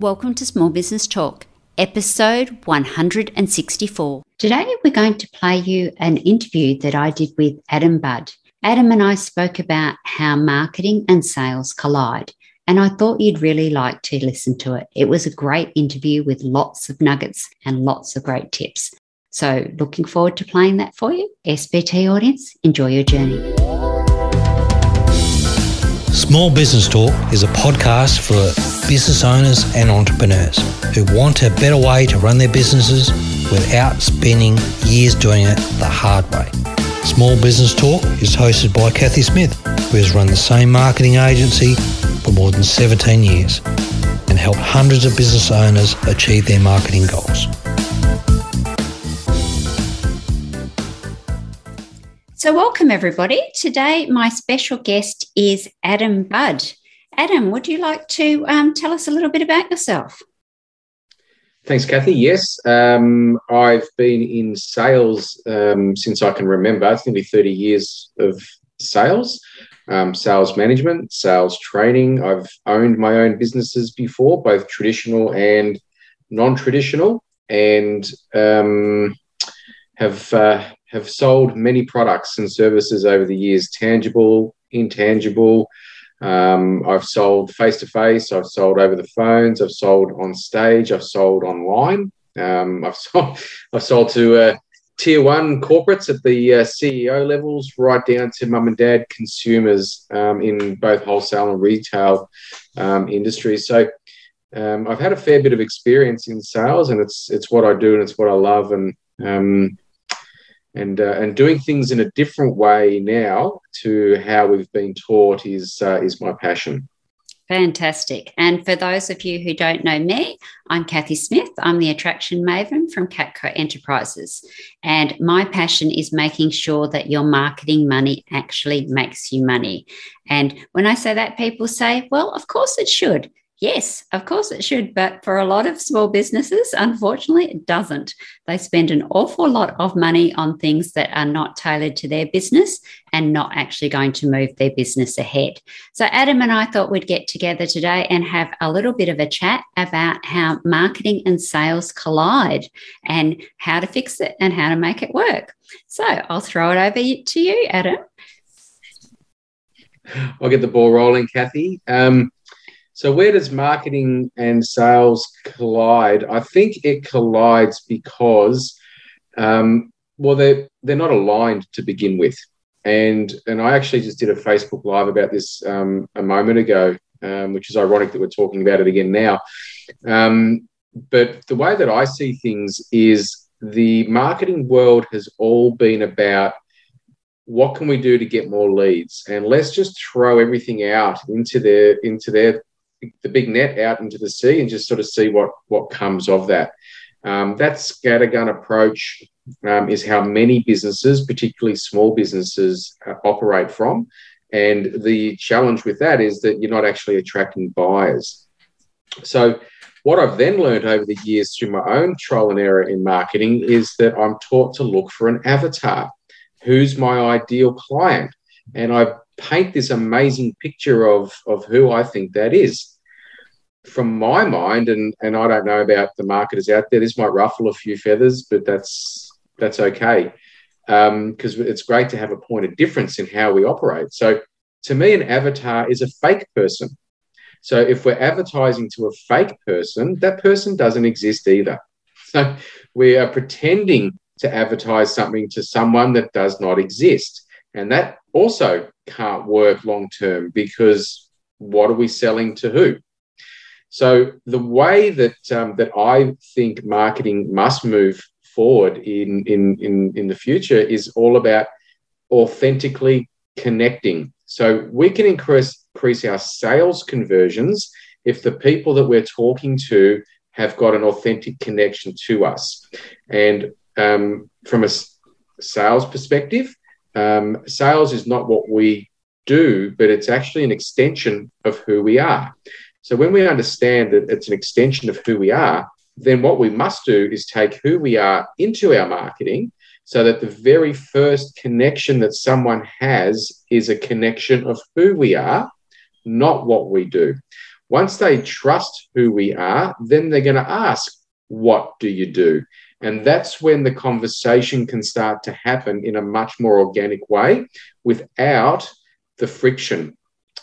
Welcome to Small Business Talk, episode 164. Today we're going to play you an interview that I did with Adam Budd. Adam and I spoke about how marketing and sales collide, and I thought you'd really like to listen to it. It was a great interview with lots of nuggets and lots of great tips. So, looking forward to playing that for you. SBT audience, enjoy your journey. Small Business Talk is a podcast for business owners and entrepreneurs who want a better way to run their businesses without spending years doing it the hard way. Small Business Talk is hosted by Kathy Smith, who has run the same marketing agency for more than 17 years and helped hundreds of business owners achieve their marketing goals. So, welcome everybody. Today, my special guest is Adam Budd. Adam, would you like to um, tell us a little bit about yourself? Thanks, Kathy. Yes, um, I've been in sales um, since I can remember. It's nearly 30 years of sales, um, sales management, sales training. I've owned my own businesses before, both traditional and non traditional, and um, have uh, have sold many products and services over the years, tangible, intangible. Um, I've sold face to face. I've sold over the phones. I've sold on stage. I've sold online. Um, I've sold. I've sold to uh, tier one corporates at the uh, CEO levels, right down to mum and dad consumers um, in both wholesale and retail um, industries. So um, I've had a fair bit of experience in sales, and it's it's what I do and it's what I love. And um, and uh, and doing things in a different way now to how we've been taught is uh, is my passion. Fantastic. And for those of you who don't know me, I'm Kathy Smith. I'm the attraction maven from Catco Enterprises. And my passion is making sure that your marketing money actually makes you money. And when I say that, people say, well, of course it should. Yes, of course it should. But for a lot of small businesses, unfortunately, it doesn't. They spend an awful lot of money on things that are not tailored to their business and not actually going to move their business ahead. So, Adam and I thought we'd get together today and have a little bit of a chat about how marketing and sales collide and how to fix it and how to make it work. So, I'll throw it over to you, Adam. I'll get the ball rolling, Kathy. Um, so where does marketing and sales collide? I think it collides because, um, well, they're they're not aligned to begin with, and and I actually just did a Facebook live about this um, a moment ago, um, which is ironic that we're talking about it again now. Um, but the way that I see things is the marketing world has all been about what can we do to get more leads and let's just throw everything out into their into their the big net out into the sea and just sort of see what what comes of that. Um, that scattergun approach um, is how many businesses, particularly small businesses, uh, operate from. And the challenge with that is that you're not actually attracting buyers. So, what I've then learned over the years through my own trial and error in marketing is that I'm taught to look for an avatar. Who's my ideal client? And I paint this amazing picture of, of who I think that is. From my mind, and, and I don't know about the marketers out there, this might ruffle a few feathers, but that's that's okay. Because um, it's great to have a point of difference in how we operate. So to me, an avatar is a fake person. So if we're advertising to a fake person, that person doesn't exist either. So we are pretending to advertise something to someone that does not exist. And that also can't work long term because what are we selling to who? So the way that um, that I think marketing must move forward in, in in in the future is all about authentically connecting. So we can increase increase our sales conversions if the people that we're talking to have got an authentic connection to us. And um, from a sales perspective, um, sales is not what we do, but it's actually an extension of who we are. So when we understand that it's an extension of who we are, then what we must do is take who we are into our marketing so that the very first connection that someone has is a connection of who we are, not what we do. Once they trust who we are, then they're going to ask, What do you do? And that's when the conversation can start to happen in a much more organic way without the friction.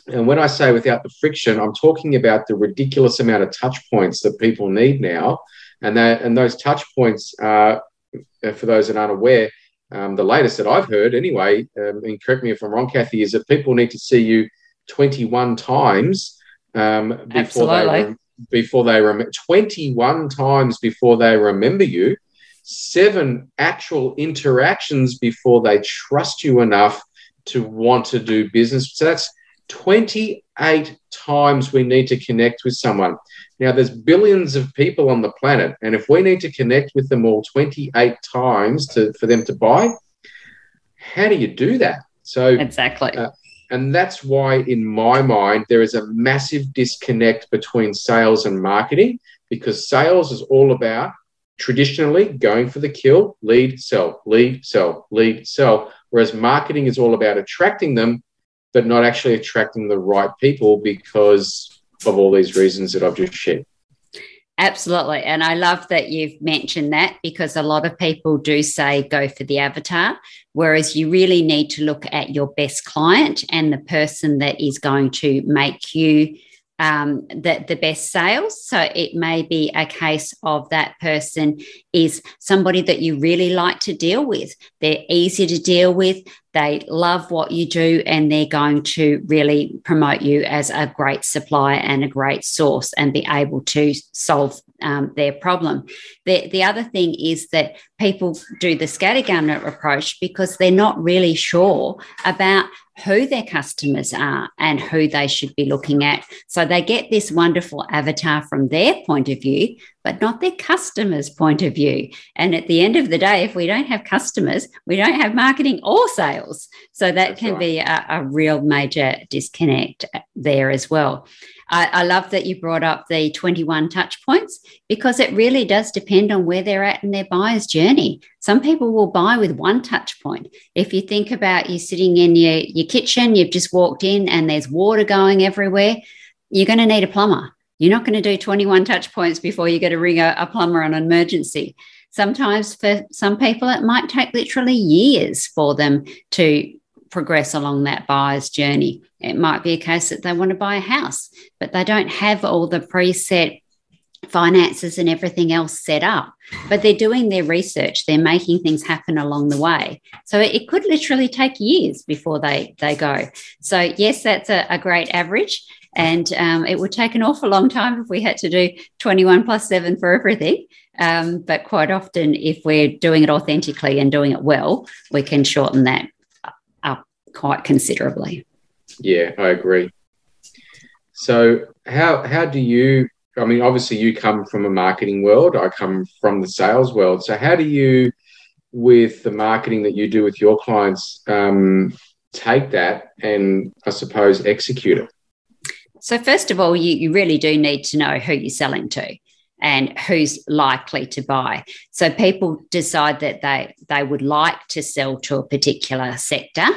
And when I say without the friction, I'm talking about the ridiculous amount of touch points that people need now. And that and those touch points are, for those that aren't aware, um, the latest that I've heard anyway, um, and correct me if I'm wrong, Kathy, is that people need to see you 21 times um, before Absolutely. they before they remember 21 times before they remember you, seven actual interactions before they trust you enough to want to do business. So that's 28 times we need to connect with someone. Now, there's billions of people on the planet, and if we need to connect with them all 28 times to, for them to buy, how do you do that? So, exactly. Uh, and that's why, in my mind, there is a massive disconnect between sales and marketing because sales is all about traditionally going for the kill, lead, sell, lead, sell, lead, sell. Whereas marketing is all about attracting them, but not actually attracting the right people because of all these reasons that I've just shared. Absolutely. And I love that you've mentioned that because a lot of people do say go for the avatar, whereas you really need to look at your best client and the person that is going to make you um, the, the best sales. So it may be a case of that person is somebody that you really like to deal with. They're easy to deal with. They love what you do and they're going to really promote you as a great supplier and a great source and be able to solve um, their problem. The, the other thing is that people do the scattergun approach because they're not really sure about who their customers are and who they should be looking at. So they get this wonderful avatar from their point of view, but not their customers' point of view. And at the end of the day, if we don't have customers, we don't have marketing or sales. So that That's can right. be a, a real major disconnect there as well. I, I, love that you brought up the 21 touch points because it really does depend on where they're at in their buyer's journey. Some people will buy with one touch point. If you think about you sitting in your, your kitchen, you've just walked in and there's water going everywhere, you're going to need a plumber. You're not going to do 21 touch points before you get to ring a, a plumber on an emergency. Sometimes for some people, it might take literally years for them to progress along that buyer's journey. It might be a case that they want to buy a house, but they don't have all the preset finances and everything else set up, but they're doing their research. They're making things happen along the way. So it could literally take years before they, they go. So, yes, that's a, a great average. And um, it would take an awful long time if we had to do 21 plus seven for everything. Um, but quite often, if we're doing it authentically and doing it well, we can shorten that quite considerably. Yeah, I agree. So, how how do you? I mean, obviously, you come from a marketing world. I come from the sales world. So, how do you, with the marketing that you do with your clients, um, take that and I suppose execute it? So, first of all, you, you really do need to know who you're selling to and who's likely to buy. So people decide that they they would like to sell to a particular sector.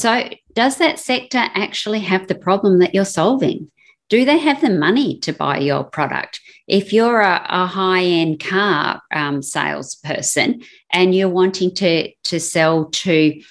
So does that sector actually have the problem that you're solving? Do they have the money to buy your product? If you're a, a high end car um, salesperson and you're wanting to, to sell to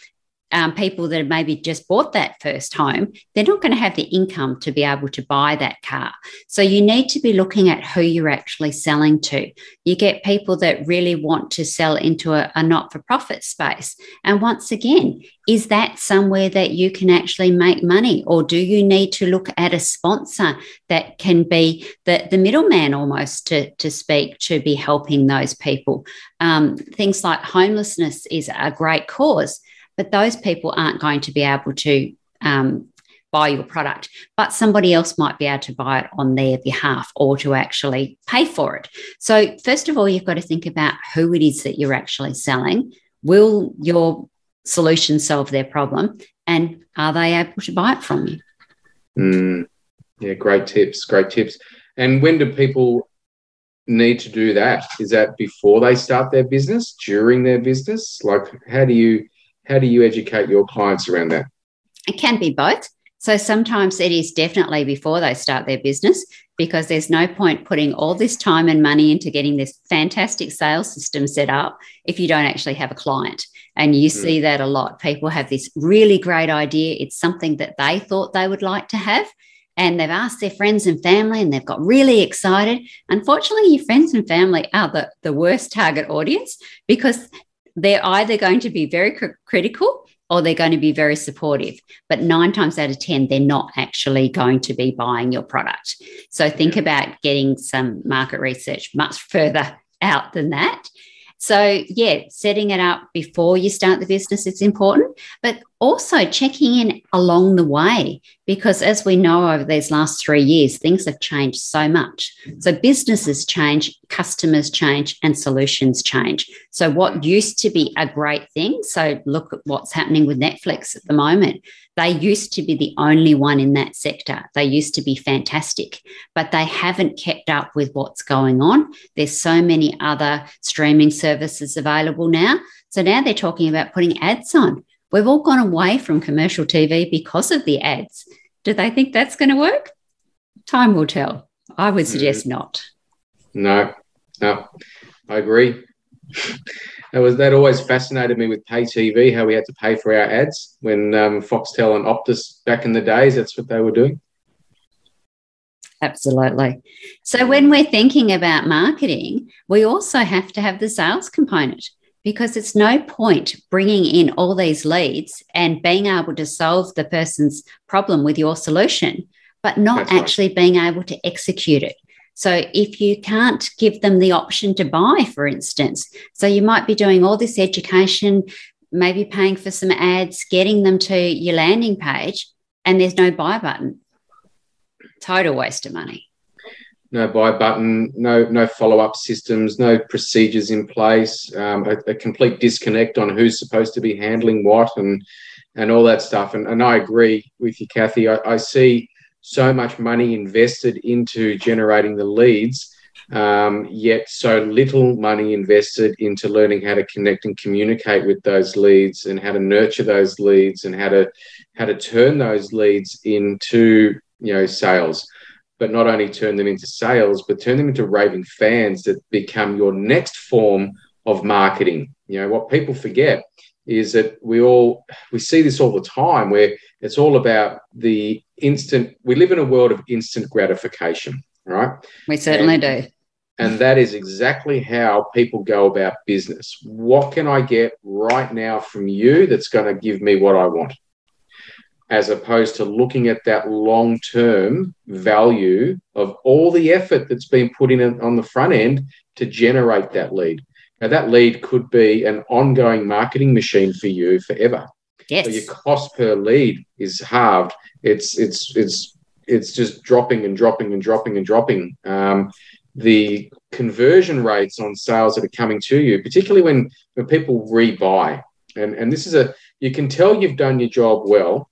um, people that have maybe just bought that first home, they're not going to have the income to be able to buy that car. So you need to be looking at who you're actually selling to. You get people that really want to sell into a, a not for profit space. And once again, is that somewhere that you can actually make money? Or do you need to look at a sponsor that can be the, the middleman almost to, to speak to be helping those people? Um, things like homelessness is a great cause but those people aren't going to be able to um, buy your product, but somebody else might be able to buy it on their behalf or to actually pay for it. So, first of all, you've got to think about who it is that you're actually selling. Will your solution solve their problem? And are they able to buy it from you? Mm, yeah, great tips. Great tips. And when do people need to do that? Is that before they start their business, during their business? Like, how do you how do you educate your clients around that? It can be both. So sometimes it is definitely before they start their business because there's no point putting all this time and money into getting this fantastic sales system set up if you don't actually have a client. And you mm. see that a lot. People have this really great idea. It's something that they thought they would like to have. And they've asked their friends and family and they've got really excited. Unfortunately, your friends and family are the, the worst target audience because they're either going to be very cr- critical or they're going to be very supportive. But nine times out of 10, they're not actually going to be buying your product. So think about getting some market research much further out than that. So, yeah, setting it up before you start the business is important, but also checking in along the way, because as we know over these last three years, things have changed so much. So, businesses change, customers change, and solutions change. So, what used to be a great thing, so look at what's happening with Netflix at the moment. They used to be the only one in that sector. They used to be fantastic, but they haven't kept up with what's going on. There's so many other streaming services available now. So now they're talking about putting ads on. We've all gone away from commercial TV because of the ads. Do they think that's going to work? Time will tell. I would suggest mm. not. No, no, I agree. that was that always fascinated me with pay TV, how we had to pay for our ads when um, Foxtel and Optus back in the days. That's what they were doing. Absolutely. So when we're thinking about marketing, we also have to have the sales component because it's no point bringing in all these leads and being able to solve the person's problem with your solution, but not That's actually right. being able to execute it. So if you can't give them the option to buy, for instance, so you might be doing all this education, maybe paying for some ads, getting them to your landing page, and there's no buy button. Total waste of money no buy button, no no follow up systems, no procedures in place, um, a, a, complete disconnect on who's supposed to be handling what, and and all that stuff. And, and I agree with you, Kathy. I, I see so much money invested into generating the leads, um, yet so little money invested into learning how to connect and communicate with those leads, and how to nurture those leads, and how to how to turn those leads into you know sales but not only turn them into sales, but turn them into raving fans that become your next form of marketing. You know, what people forget is that we all we see this all the time where it's all about the instant we live in a world of instant gratification right? We certainly and, do. and that is exactly how people go about business. What can i get right now from you that's going to give me what i want as opposed to looking at that long term value of all the effort that's been put in on the front end to generate that lead. Now, that lead could be an ongoing marketing machine for you forever. Yes. So your cost per lead is halved. It's it's it's it's just dropping and dropping and dropping and dropping. Um, the conversion rates on sales that are coming to you, particularly when when people rebuy, and and this is a you can tell you've done your job well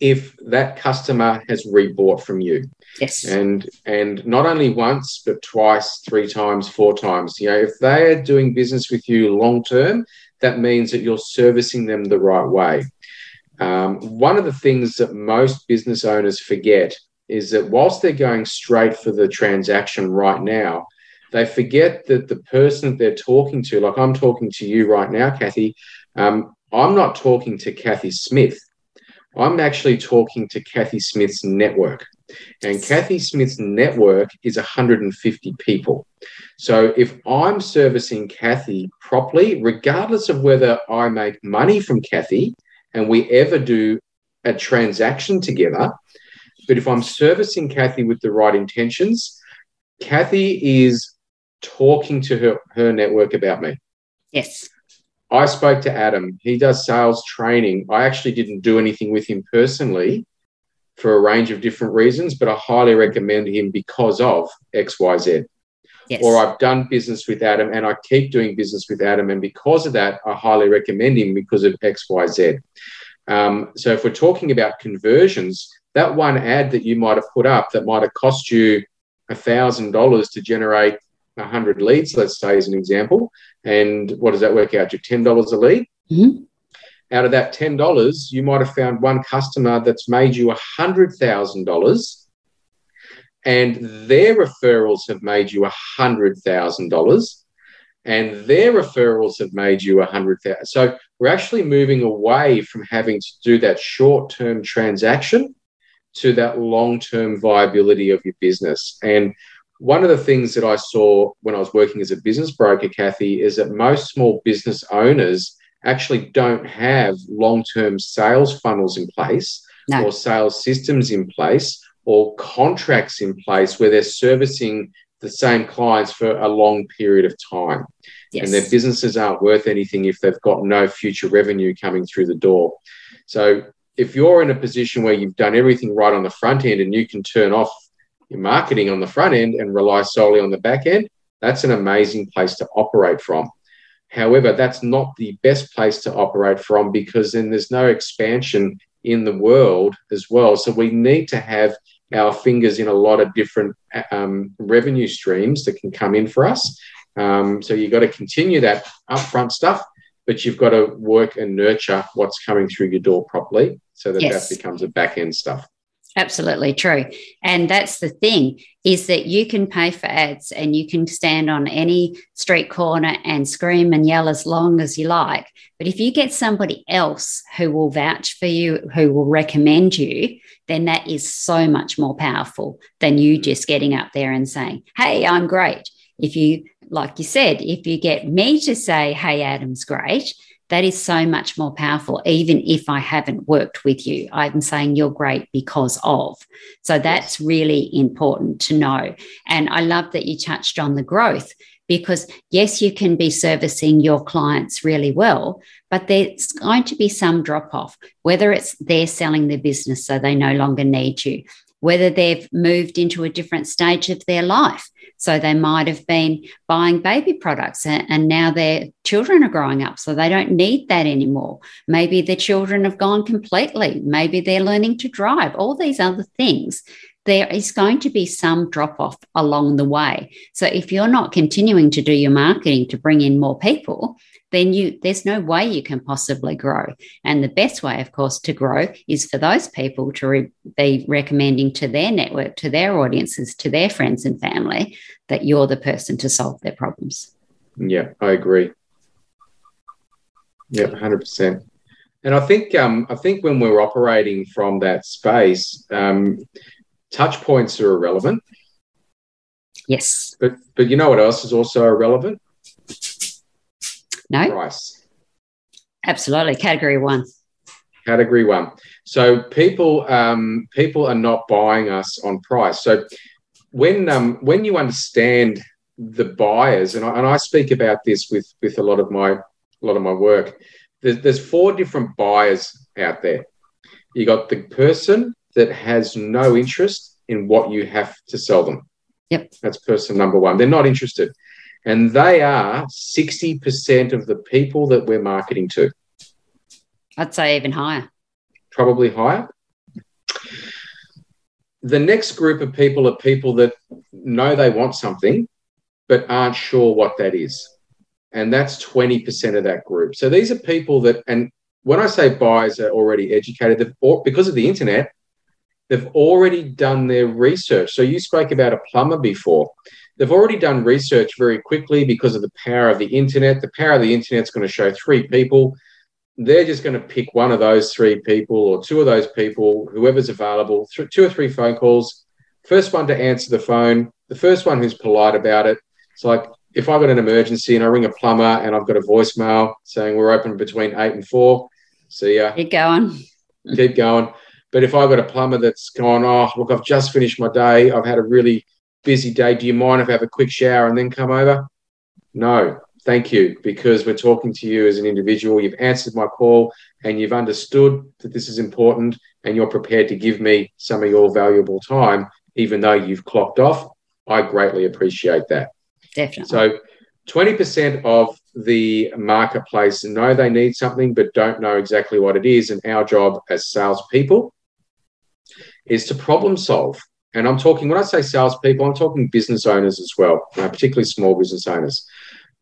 if that customer has rebought from you. Yes. And and not only once, but twice, three times, four times. You know, if they are doing business with you long term, that means that you're servicing them the right way. Um, one of the things that most business owners forget is that whilst they're going straight for the transaction right now, they forget that the person that they're talking to, like I'm talking to you right now, Kathy, um, I'm not talking to Kathy Smith. I'm actually talking to Kathy Smith's network. And Kathy Smith's network is 150 people. So if I'm servicing Kathy properly, regardless of whether I make money from Kathy and we ever do a transaction together, but if I'm servicing Kathy with the right intentions, Kathy is talking to her, her network about me. Yes. I spoke to Adam. He does sales training. I actually didn't do anything with him personally for a range of different reasons, but I highly recommend him because of XYZ. Yes. Or I've done business with Adam and I keep doing business with Adam. And because of that, I highly recommend him because of XYZ. Um, so if we're talking about conversions, that one ad that you might have put up that might have cost you $1,000 to generate 100 leads, let's say, as an example. And what does that work out to? $10 a lead. Mm-hmm. out of that $10, you might have found one customer that's made you $100,000 and their referrals have made you $100,000 and their referrals have made you $100,000. So we're actually moving away from having to do that short term transaction to that long term viability of your business. And one of the things that I saw when I was working as a business broker, Kathy, is that most small business owners actually don't have long term sales funnels in place no. or sales systems in place or contracts in place where they're servicing the same clients for a long period of time. Yes. And their businesses aren't worth anything if they've got no future revenue coming through the door. So if you're in a position where you've done everything right on the front end and you can turn off your marketing on the front end and rely solely on the back end, that's an amazing place to operate from. However, that's not the best place to operate from because then there's no expansion in the world as well. So we need to have our fingers in a lot of different um, revenue streams that can come in for us. Um, so you've got to continue that upfront stuff, but you've got to work and nurture what's coming through your door properly so that yes. that becomes a back end stuff. Absolutely true. And that's the thing is that you can pay for ads and you can stand on any street corner and scream and yell as long as you like. But if you get somebody else who will vouch for you, who will recommend you, then that is so much more powerful than you just getting up there and saying, Hey, I'm great. If you, like you said, if you get me to say, Hey, Adam's great, that is so much more powerful, even if I haven't worked with you. I'm saying you're great because of. So that's really important to know. And I love that you touched on the growth because, yes, you can be servicing your clients really well, but there's going to be some drop off, whether it's they're selling their business so they no longer need you, whether they've moved into a different stage of their life so they might have been buying baby products and, and now their children are growing up, so they don't need that anymore. Maybe the children have gone completely. Maybe they're learning to drive, all these other things there is going to be some drop off along the way. So if you're not continuing to do your marketing to bring in more people, then you there's no way you can possibly grow. And the best way, of course, to grow is for those people to re- be recommending to their network, to their audiences, to their friends and family that you're the person to solve their problems. Yeah, I agree. Yeah, hundred percent. And I think um, I think when we're operating from that space, um, touch points are irrelevant. Yes. But but you know what else is also irrelevant? No. Price. Absolutely. Category one. Category one. So people um, people are not buying us on price. So when um, when you understand the buyers, and I, and I speak about this with with a lot of my a lot of my work. There's, there's four different buyers out there. You got the person that has no interest in what you have to sell them. Yep. That's person number one. They're not interested. And they are 60% of the people that we're marketing to. I'd say even higher. Probably higher. The next group of people are people that know they want something, but aren't sure what that is. And that's 20% of that group. So these are people that, and when I say buyers are already educated, because of the internet, they've already done their research. So you spoke about a plumber before. They've already done research very quickly because of the power of the internet. The power of the internet's going to show three people. They're just going to pick one of those three people or two of those people, whoever's available, th- two or three phone calls. First one to answer the phone, the first one who's polite about it. It's like if I've got an emergency and I ring a plumber and I've got a voicemail saying we're open between eight and four, see ya. Keep going. Keep going. But if I've got a plumber that's gone, oh, look, I've just finished my day, I've had a really busy day. Do you mind if I have a quick shower and then come over? No, thank you, because we're talking to you as an individual. You've answered my call and you've understood that this is important and you're prepared to give me some of your valuable time, even though you've clocked off. I greatly appreciate that. Definitely. So 20% of the marketplace know they need something but don't know exactly what it is. And our job as salespeople is to problem solve. And I'm talking, when I say salespeople, I'm talking business owners as well, particularly small business owners.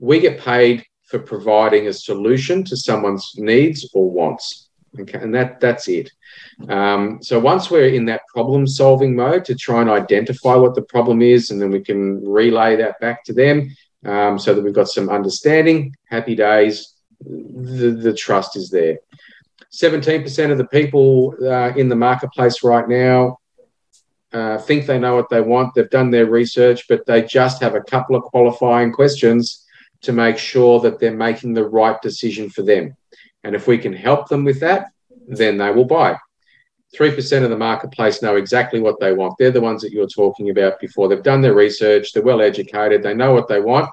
We get paid for providing a solution to someone's needs or wants. Okay, and that that's it. Um, so once we're in that problem solving mode to try and identify what the problem is, and then we can relay that back to them um, so that we've got some understanding, happy days, the, the trust is there. 17% of the people uh, in the marketplace right now uh, think they know what they want. They've done their research, but they just have a couple of qualifying questions to make sure that they're making the right decision for them. And if we can help them with that, then they will buy. 3% of the marketplace know exactly what they want. They're the ones that you were talking about before. They've done their research, they're well educated, they know what they want.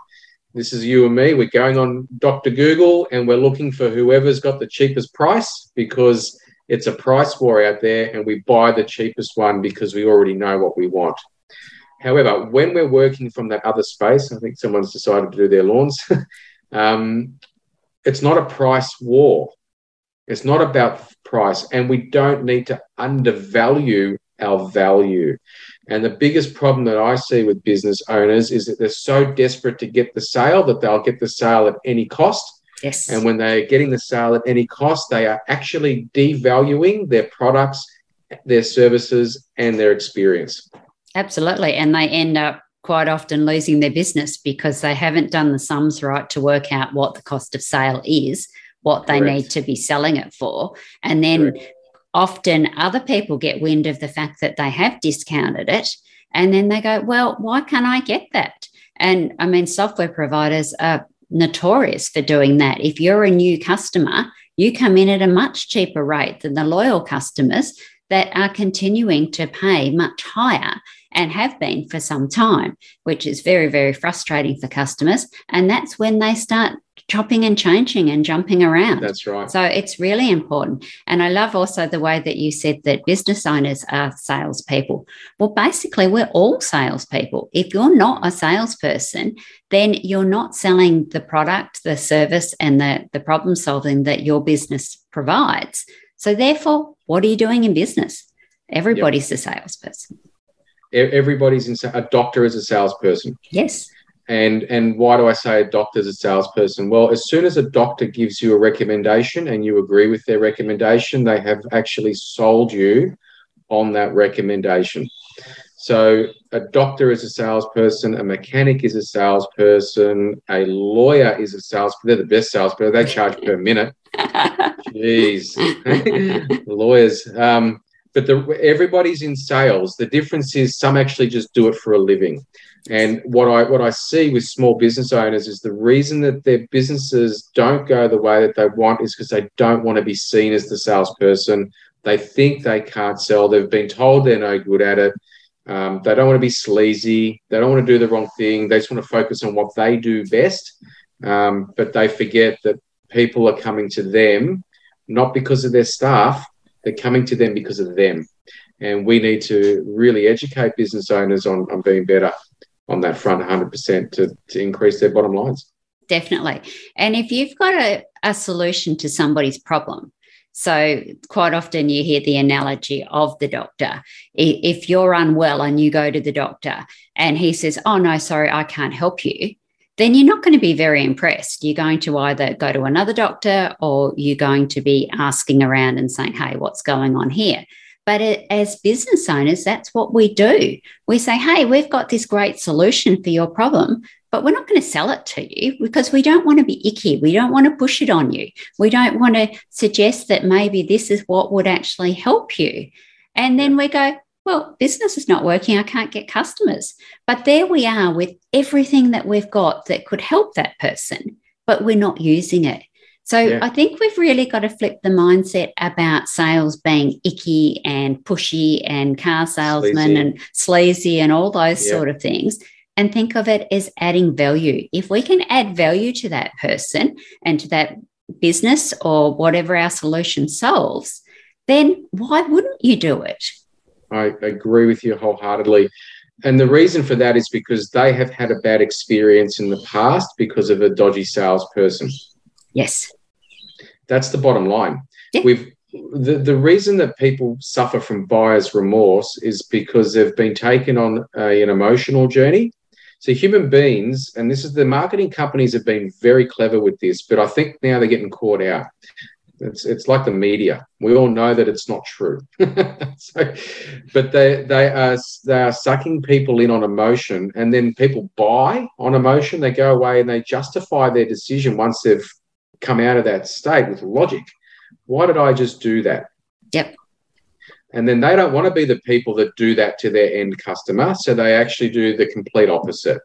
This is you and me. We're going on Dr. Google and we're looking for whoever's got the cheapest price because it's a price war out there and we buy the cheapest one because we already know what we want. However, when we're working from that other space, I think someone's decided to do their lawns, um, it's not a price war. It's not about price, and we don't need to undervalue our value. And the biggest problem that I see with business owners is that they're so desperate to get the sale that they'll get the sale at any cost. Yes. And when they're getting the sale at any cost, they are actually devaluing their products, their services, and their experience. Absolutely. And they end up quite often losing their business because they haven't done the sums right to work out what the cost of sale is, what they Correct. need to be selling it for. And then Correct. often other people get wind of the fact that they have discounted it. And then they go, well, why can't I get that? And I mean, software providers are notorious for doing that. If you're a new customer, you come in at a much cheaper rate than the loyal customers that are continuing to pay much higher and have been for some time, which is very, very frustrating for customers. And that's when they start chopping and changing and jumping around. That's right. So it's really important. And I love also the way that you said that business owners are salespeople. Well, basically, we're all salespeople. If you're not a salesperson, then you're not selling the product, the service, and the, the problem solving that your business provides. So, therefore, what are you doing in business? Everybody's a salesperson. Everybody's in a doctor is a salesperson. Yes. And and why do I say a doctor is a salesperson? Well, as soon as a doctor gives you a recommendation and you agree with their recommendation, they have actually sold you on that recommendation. So a doctor is a salesperson, a mechanic is a salesperson, a lawyer is a salesperson. They're the best salesperson. They charge per minute. Jeez, lawyers. Um, but the, everybody's in sales. The difference is some actually just do it for a living. And what I what I see with small business owners is the reason that their businesses don't go the way that they want is because they don't want to be seen as the salesperson. They think they can't sell. They've been told they're no good at it. Um, they don't want to be sleazy. They don't want to do the wrong thing. They just want to focus on what they do best. Um, but they forget that people are coming to them not because of their staff, they're coming to them because of them. And we need to really educate business owners on, on being better on that front 100% to, to increase their bottom lines. Definitely. And if you've got a, a solution to somebody's problem, so quite often you hear the analogy of the doctor. If you're unwell and you go to the doctor and he says, Oh, no, sorry, I can't help you, then you're not going to be very impressed. You're going to either go to another doctor or you're going to be asking around and saying, Hey, what's going on here? But as business owners, that's what we do. We say, Hey, we've got this great solution for your problem, but we're not going to sell it to you because we don't want to be icky. We don't want to push it on you. We don't want to suggest that maybe this is what would actually help you. And then we go, well, business is not working. I can't get customers. But there we are with everything that we've got that could help that person, but we're not using it. So Yeah. I think we've really got to flip the mindset about sales being icky and pushy and car salesman Sleazy. and sleazy and all those Yeah. sort of things and think of it as adding value. If we can add value to that person and to that business or whatever our solution solves, then why wouldn't you do it? I agree with you wholeheartedly. And the reason for that is because they have had a bad experience in the past because of a dodgy salesperson. Yes. That's the bottom line. Yeah. We've the, the reason that people suffer from buyer's remorse is because they've been taken on a, an emotional journey. So human beings, and this is the marketing companies have been very clever with this, but I think now they're getting caught out. It's it's like the media. We all know that it's not true. so, but they they are they are sucking people in on emotion, and then people buy on emotion. They go away and they justify their decision once they've come out of that state with logic. Why did I just do that? Yep. And then they don't want to be the people that do that to their end customer. So they actually do the complete opposite.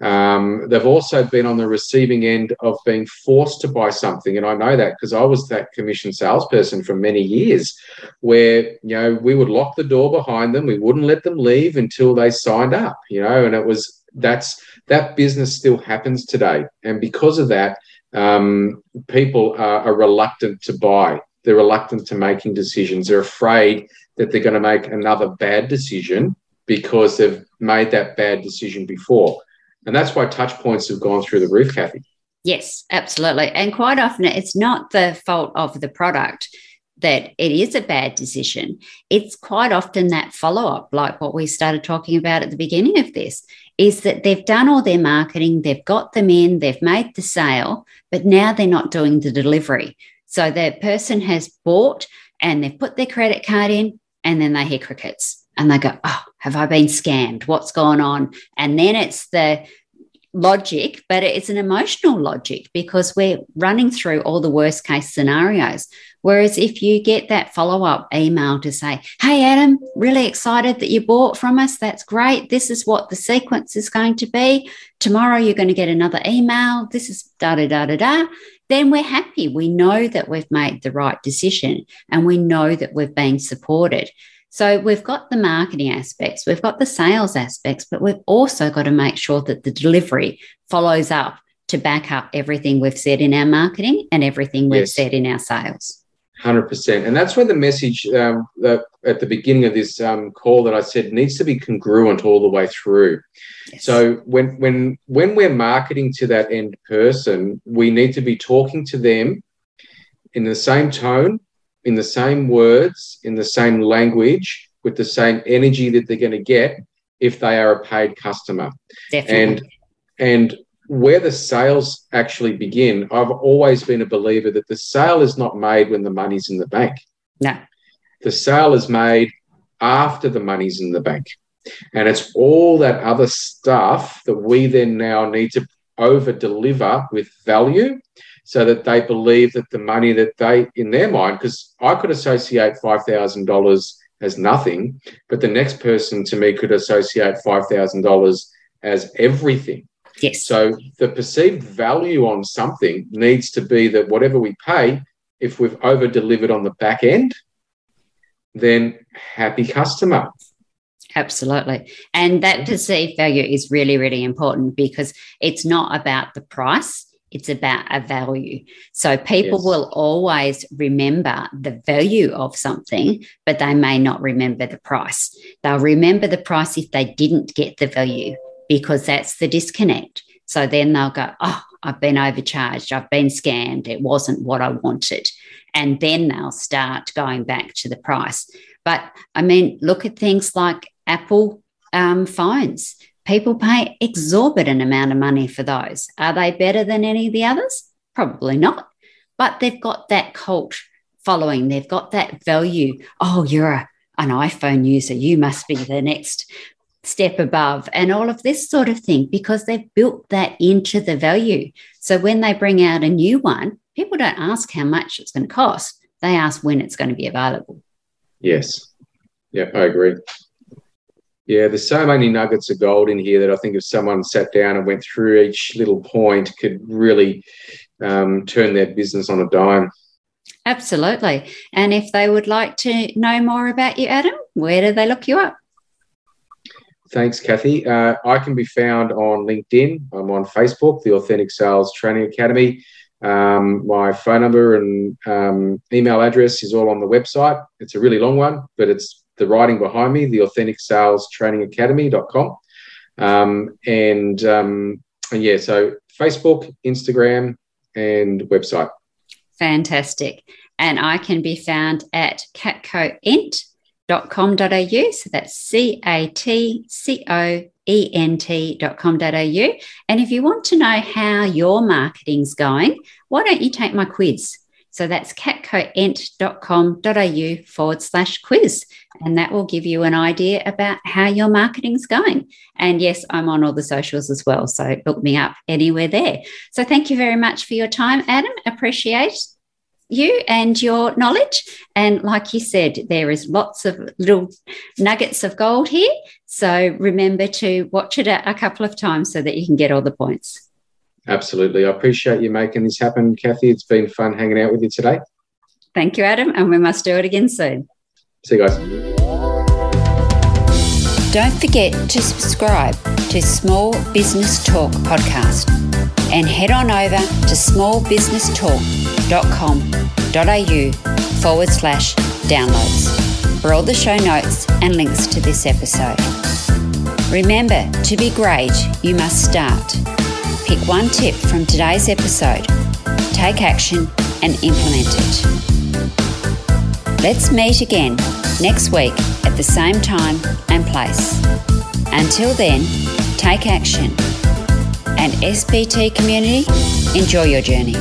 Um, they've also been on the receiving end of being forced to buy something. And I know that because I was that commission salesperson for many years where, you know, we would lock the door behind them. We wouldn't let them leave until they signed up, you know, and it was that's that business still happens today. And because of that, um, people are, are reluctant to buy they're reluctant to making decisions. They're afraid that they're going to make another bad decision because they've made that bad decision before. And that's why touch points have gone through the roof, Kathy. Yes, absolutely. And quite often it's not the fault of the product that it is a bad decision. It's quite often that follow up, like what we started talking about at the beginning of this, is that they've done all their marketing, they've got them in, they've made the sale, but now they're not doing the delivery. So the person has bought and they've put their credit card in and then they hear crickets and they go, Oh, have I been scammed? What's going on? And then it's the logic, but it's an emotional logic because we're running through all the worst case scenarios. Whereas if you get that follow up email to say, Hey, Adam, really excited that you bought from us. That's great. This is what the sequence is going to be. Tomorrow you're going to get another email. This is da da da da da then we're happy. We know that we've made the right decision and we know that we've been supported. So we've got the marketing aspects, we've got the sales aspects, but we've also got to make sure that the delivery follows up to back up everything we've said in our marketing and everything we've yes. said in our sales. 100%. And that's where the message um, at the beginning of this um, call that I said needs to be congruent all the way through. Yes. So when when when we're marketing to that end person, we need to be talking to them in the same tone, in the same words, in the same language, with the same energy that they're going to get if they are a paid customer. Definitely. And and where the sales actually begin, I've always been a believer that the sale is not made when the money's in the bank. No. The sale is made after the money's in the bank. And it's all that other stuff that we then now need to over deliver with value so that they believe that the money that they, in their mind, because I could associate $5,000 as nothing, but the next person to me could associate $5,000 as everything. Yes. So the perceived value on something needs to be that whatever we pay, if we've over delivered on the back end, then happy customer. Absolutely. And that perceived value is really, really important because it's not about the price, it's about a value. So people yes. will always remember the value of something, but they may not remember the price. They'll remember the price if they didn't get the value because that's the disconnect. So then they'll go, Oh, I've been overcharged. I've been scammed. It wasn't what I wanted. And then they'll start going back to the price. But I mean, look at things like Apple um, phones. People pay exorbitant amount of money for those. Are they better than any of the others? Probably not. But they've got that cult following. They've got that value. Oh, you're a, an iPhone user. You must be the next step above and all of this sort of thing because they've built that into the value. So when they bring out a new one, people don't ask how much it's going to cost. They ask when it's going to be available. Yes. Yeah, I agree. Yeah, there's so many nuggets of gold in here that I think if someone sat down and went through each little point, could really um, turn their business on a dime. Absolutely. And if they would like to know more about you, Adam, where do they look you up? Thanks, Kathy. Uh, I can be found on LinkedIn. I'm on Facebook, the Authentic Sales Training Academy. Um, my phone number and um, email address is all on the website. It's a really long one, but it's the writing behind me, the Authentic Sales Training Academy.com. Um, and, um, yeah, so Facebook, Instagram, and website. Fantastic. And I can be found at catcoent.com.au. So that's C A T C O ent.com.au. And if you want to know how your marketing's going, why don't you take my quiz? So that's catcoent.com.au forward slash quiz. And that will give you an idea about how your marketing's going. And yes, I'm on all the socials as well. So look me up anywhere there. So thank you very much for your time, Adam. Appreciate you and your knowledge. And like you said, there is lots of little nuggets of gold here. So remember to watch it a, a couple of times so that you can get all the points. Absolutely. I appreciate you making this happen, Kathy. It's been fun hanging out with you today. Thank you, Adam. And we must do it again soon. See you guys. Don't forget to subscribe to Small Business Talk podcast and head on over to smallbusinesstalk.com.au forward slash downloads for all the show notes and links to this episode. Remember, to be great, you must start. Pick one tip from today's episode, take action, and implement it. Let's meet again next week at the same time and place. Until then, take action. And SBT community, enjoy your journey.